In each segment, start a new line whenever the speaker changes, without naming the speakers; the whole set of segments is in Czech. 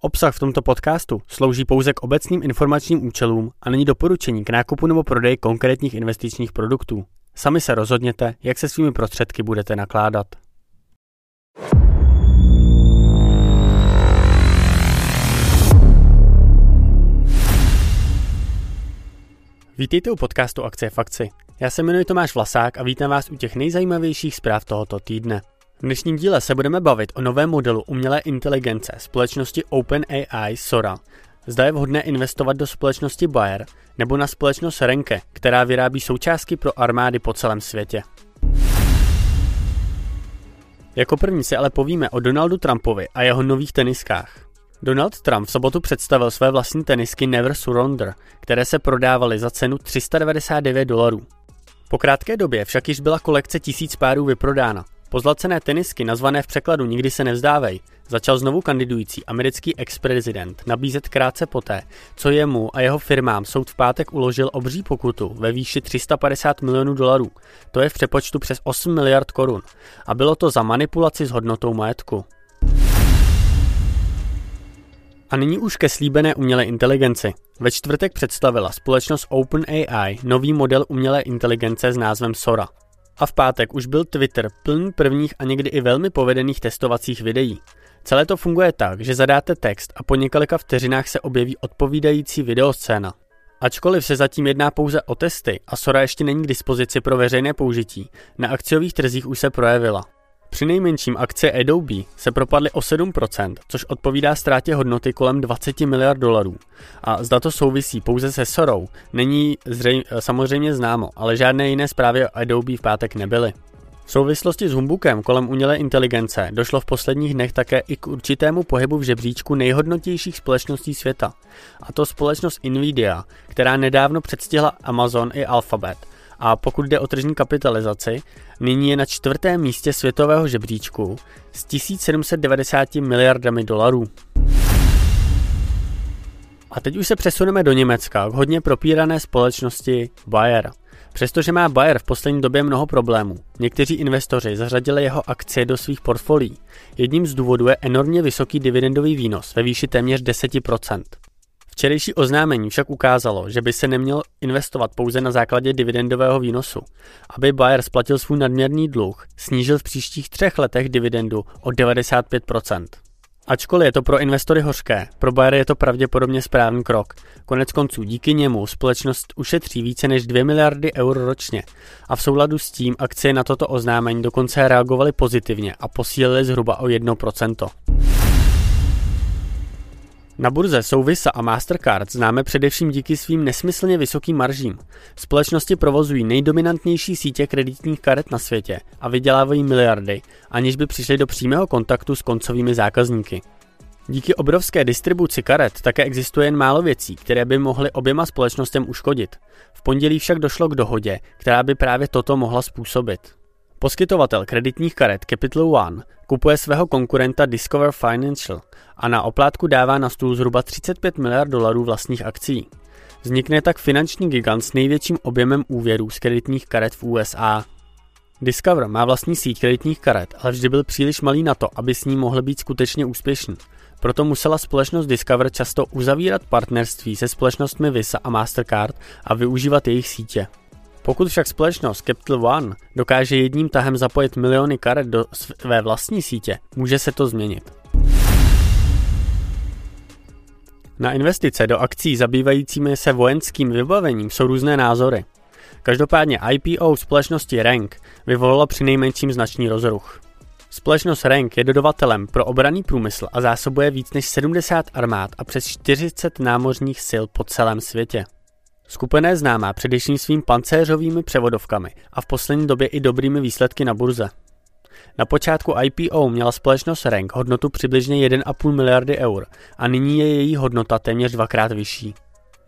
Obsah v tomto podcastu slouží pouze k obecným informačním účelům a není doporučení k nákupu nebo prodeji konkrétních investičních produktů. Sami se rozhodněte, jak se svými prostředky budete nakládat. Vítejte u podcastu Akcie Fakci. Já se jmenuji Tomáš Vlasák a vítám vás u těch nejzajímavějších zpráv tohoto týdne. V dnešním díle se budeme bavit o novém modelu umělé inteligence společnosti OpenAI Sora. Zda je vhodné investovat do společnosti Bayer nebo na společnost Renke, která vyrábí součástky pro armády po celém světě. Jako první si ale povíme o Donaldu Trumpovi a jeho nových teniskách. Donald Trump v sobotu představil své vlastní tenisky Never Surrender, které se prodávaly za cenu 399 dolarů. Po krátké době však již byla kolekce tisíc párů vyprodána Pozlacené tenisky, nazvané v překladu Nikdy se nevzdávej, začal znovu kandidující americký ex-prezident nabízet krátce poté, co jemu a jeho firmám soud v pátek uložil obří pokutu ve výši 350 milionů dolarů, to je v přepočtu přes 8 miliard korun, a bylo to za manipulaci s hodnotou majetku. A nyní už ke slíbené umělé inteligenci. Ve čtvrtek představila společnost OpenAI nový model umělé inteligence s názvem Sora. A v pátek už byl Twitter plný prvních a někdy i velmi povedených testovacích videí. Celé to funguje tak, že zadáte text a po několika vteřinách se objeví odpovídající videoscéna. Ačkoliv se zatím jedná pouze o testy a Sora ještě není k dispozici pro veřejné použití, na akciových trzích už se projevila. Při nejmenším akcie Adobe se propadly o 7%, což odpovídá ztrátě hodnoty kolem 20 miliard dolarů. A zda to souvisí pouze se Sorou, není zřejmě, samozřejmě známo, ale žádné jiné zprávy o Adobe v pátek nebyly. V souvislosti s humbukem kolem umělé inteligence došlo v posledních dnech také i k určitému pohybu v žebříčku nejhodnotějších společností světa. A to společnost Nvidia, která nedávno předstihla Amazon i Alphabet – a pokud jde o tržní kapitalizaci, nyní je na čtvrtém místě světového žebříčku s 1790 miliardami dolarů. A teď už se přesuneme do Německa k hodně propírané společnosti Bayer. Přestože má Bayer v poslední době mnoho problémů, někteří investoři zařadili jeho akcie do svých portfolií. Jedním z důvodů je enormně vysoký dividendový výnos ve výši téměř 10%. Včerejší oznámení však ukázalo, že by se neměl investovat pouze na základě dividendového výnosu. Aby Bayer splatil svůj nadměrný dluh, snížil v příštích třech letech dividendu o 95%. Ačkoliv je to pro investory hořké, pro Bayer je to pravděpodobně správný krok. Konec konců díky němu společnost ušetří více než 2 miliardy eur ročně a v souladu s tím akcie na toto oznámení dokonce reagovaly pozitivně a posílily zhruba o 1%. Na burze jsou Visa a Mastercard známe především díky svým nesmyslně vysokým maržím. Společnosti provozují nejdominantnější sítě kreditních karet na světě a vydělávají miliardy, aniž by přišli do přímého kontaktu s koncovými zákazníky. Díky obrovské distribuci karet také existuje jen málo věcí, které by mohly oběma společnostem uškodit. V pondělí však došlo k dohodě, která by právě toto mohla způsobit. Poskytovatel kreditních karet Capital One kupuje svého konkurenta Discover Financial a na oplátku dává na stůl zhruba 35 miliard dolarů vlastních akcí. Vznikne tak finanční gigant s největším objemem úvěrů z kreditních karet v USA. Discover má vlastní síť kreditních karet, ale vždy byl příliš malý na to, aby s ní mohl být skutečně úspěšný. Proto musela společnost Discover často uzavírat partnerství se společnostmi Visa a Mastercard a využívat jejich sítě. Pokud však společnost Capital One dokáže jedním tahem zapojit miliony karet do své vlastní sítě, může se to změnit. Na investice do akcí zabývajícími se vojenským vybavením jsou různé názory. Každopádně IPO společnosti Rank vyvolalo přinejmenším značný rozruch. Společnost Rank je dodavatelem pro obraný průmysl a zásobuje víc než 70 armád a přes 40 námořních sil po celém světě. Skupina je známá především svým pancéřovými převodovkami a v poslední době i dobrými výsledky na burze. Na počátku IPO měla společnost Rank hodnotu přibližně 1,5 miliardy eur a nyní je její hodnota téměř dvakrát vyšší.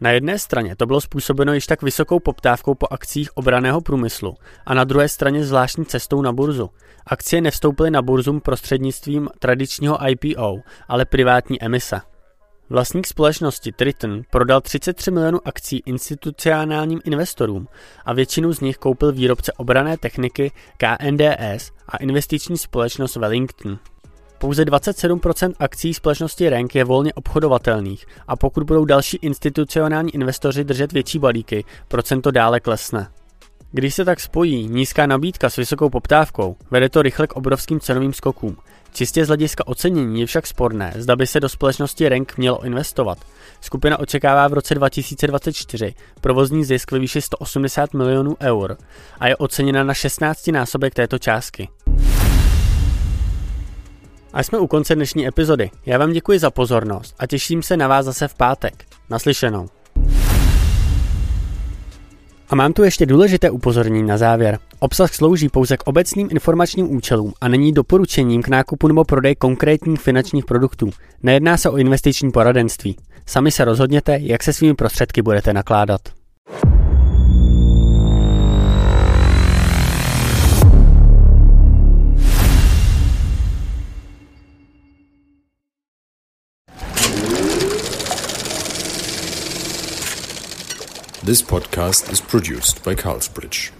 Na jedné straně to bylo způsobeno již tak vysokou poptávkou po akcích obraného průmyslu a na druhé straně zvláštní cestou na burzu. Akcie nevstoupily na burzum prostřednictvím tradičního IPO, ale privátní emise. Vlastník společnosti Triton prodal 33 milionů akcí institucionálním investorům a většinu z nich koupil výrobce obrané techniky KNDS a investiční společnost Wellington. Pouze 27% akcí společnosti Rank je volně obchodovatelných a pokud budou další institucionální investoři držet větší balíky, procento dále klesne. Když se tak spojí nízká nabídka s vysokou poptávkou, vede to rychle k obrovským cenovým skokům. Čistě z hlediska ocenění je však sporné, zda by se do společnosti Rank mělo investovat. Skupina očekává v roce 2024 provozní zisk ve výši 180 milionů eur a je oceněna na 16 násobek této částky. A jsme u konce dnešní epizody. Já vám děkuji za pozornost a těším se na vás zase v pátek. Naslyšenou. A mám tu ještě důležité upozornění na závěr. Obsah slouží pouze k obecným informačním účelům a není doporučením k nákupu nebo prodeji konkrétních finančních produktů. Nejedná se o investiční poradenství. Sami se rozhodněte, jak se svými prostředky budete nakládat.
This podcast is produced by Carlsbridge.